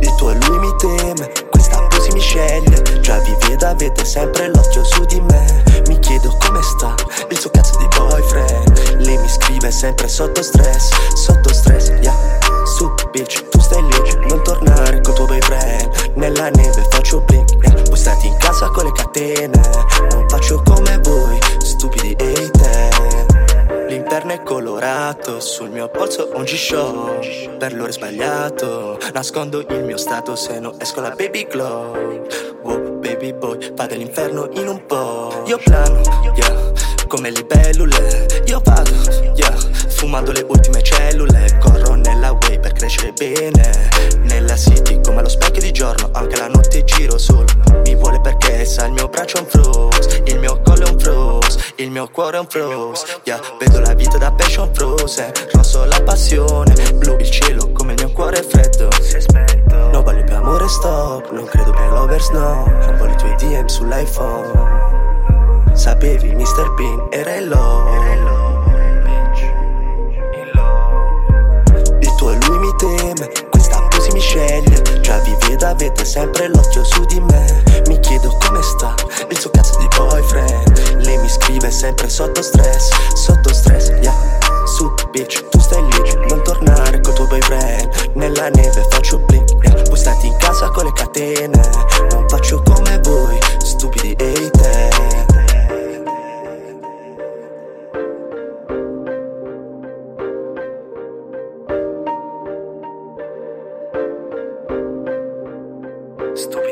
Il tuo lui mi teme, questa posi mi sceglie. Già vi vedo, avete sempre l'occhio su di me. Mi chiedo come sta il suo cazzo di boyfriend. Lei mi scrive sempre sotto stress, sotto stress, yeah. Su bitch, tu stai lì, non tornare col tuo boyfriend. Nella neve faccio blink, stati in casa con le catene. Non faccio come voi, stupidi hater L'interno è colorato, sul mio polso un G-Show Per l'ora sbagliato, nascondo il mio stato. Se non esco la baby glow Wow, baby boy, va dall'inferno in un po' Io plano, yeah, come libellule Io vado, yeah, fumando le ultime cellule. Corro nella way per crescere bene. Nella city come allo specchio di giorno Anche la notte giro solo Sa il mio braccio è un froze Il mio collo è un froze Il mio cuore è un froze Yeah, vedo la vita da passion frozen Rosso la passione Blu il cielo come il mio cuore è freddo. Non voglio più amore stop Non credo per lovers no. Voglio i tuoi DM sull'iPhone. Sapevi Mr. Bean era il love teme, questa posi mi sceglie. Già vi vedo, avete sempre l'occhio su di me. Mi sotto stress, sotto stress, yeah. Su bitch, tu stai lì, non tornare col tuo boyfriend. Nella neve faccio blink, yeah. Puoi in casa con le catene? Non faccio come voi, stupidi hater Stupidi.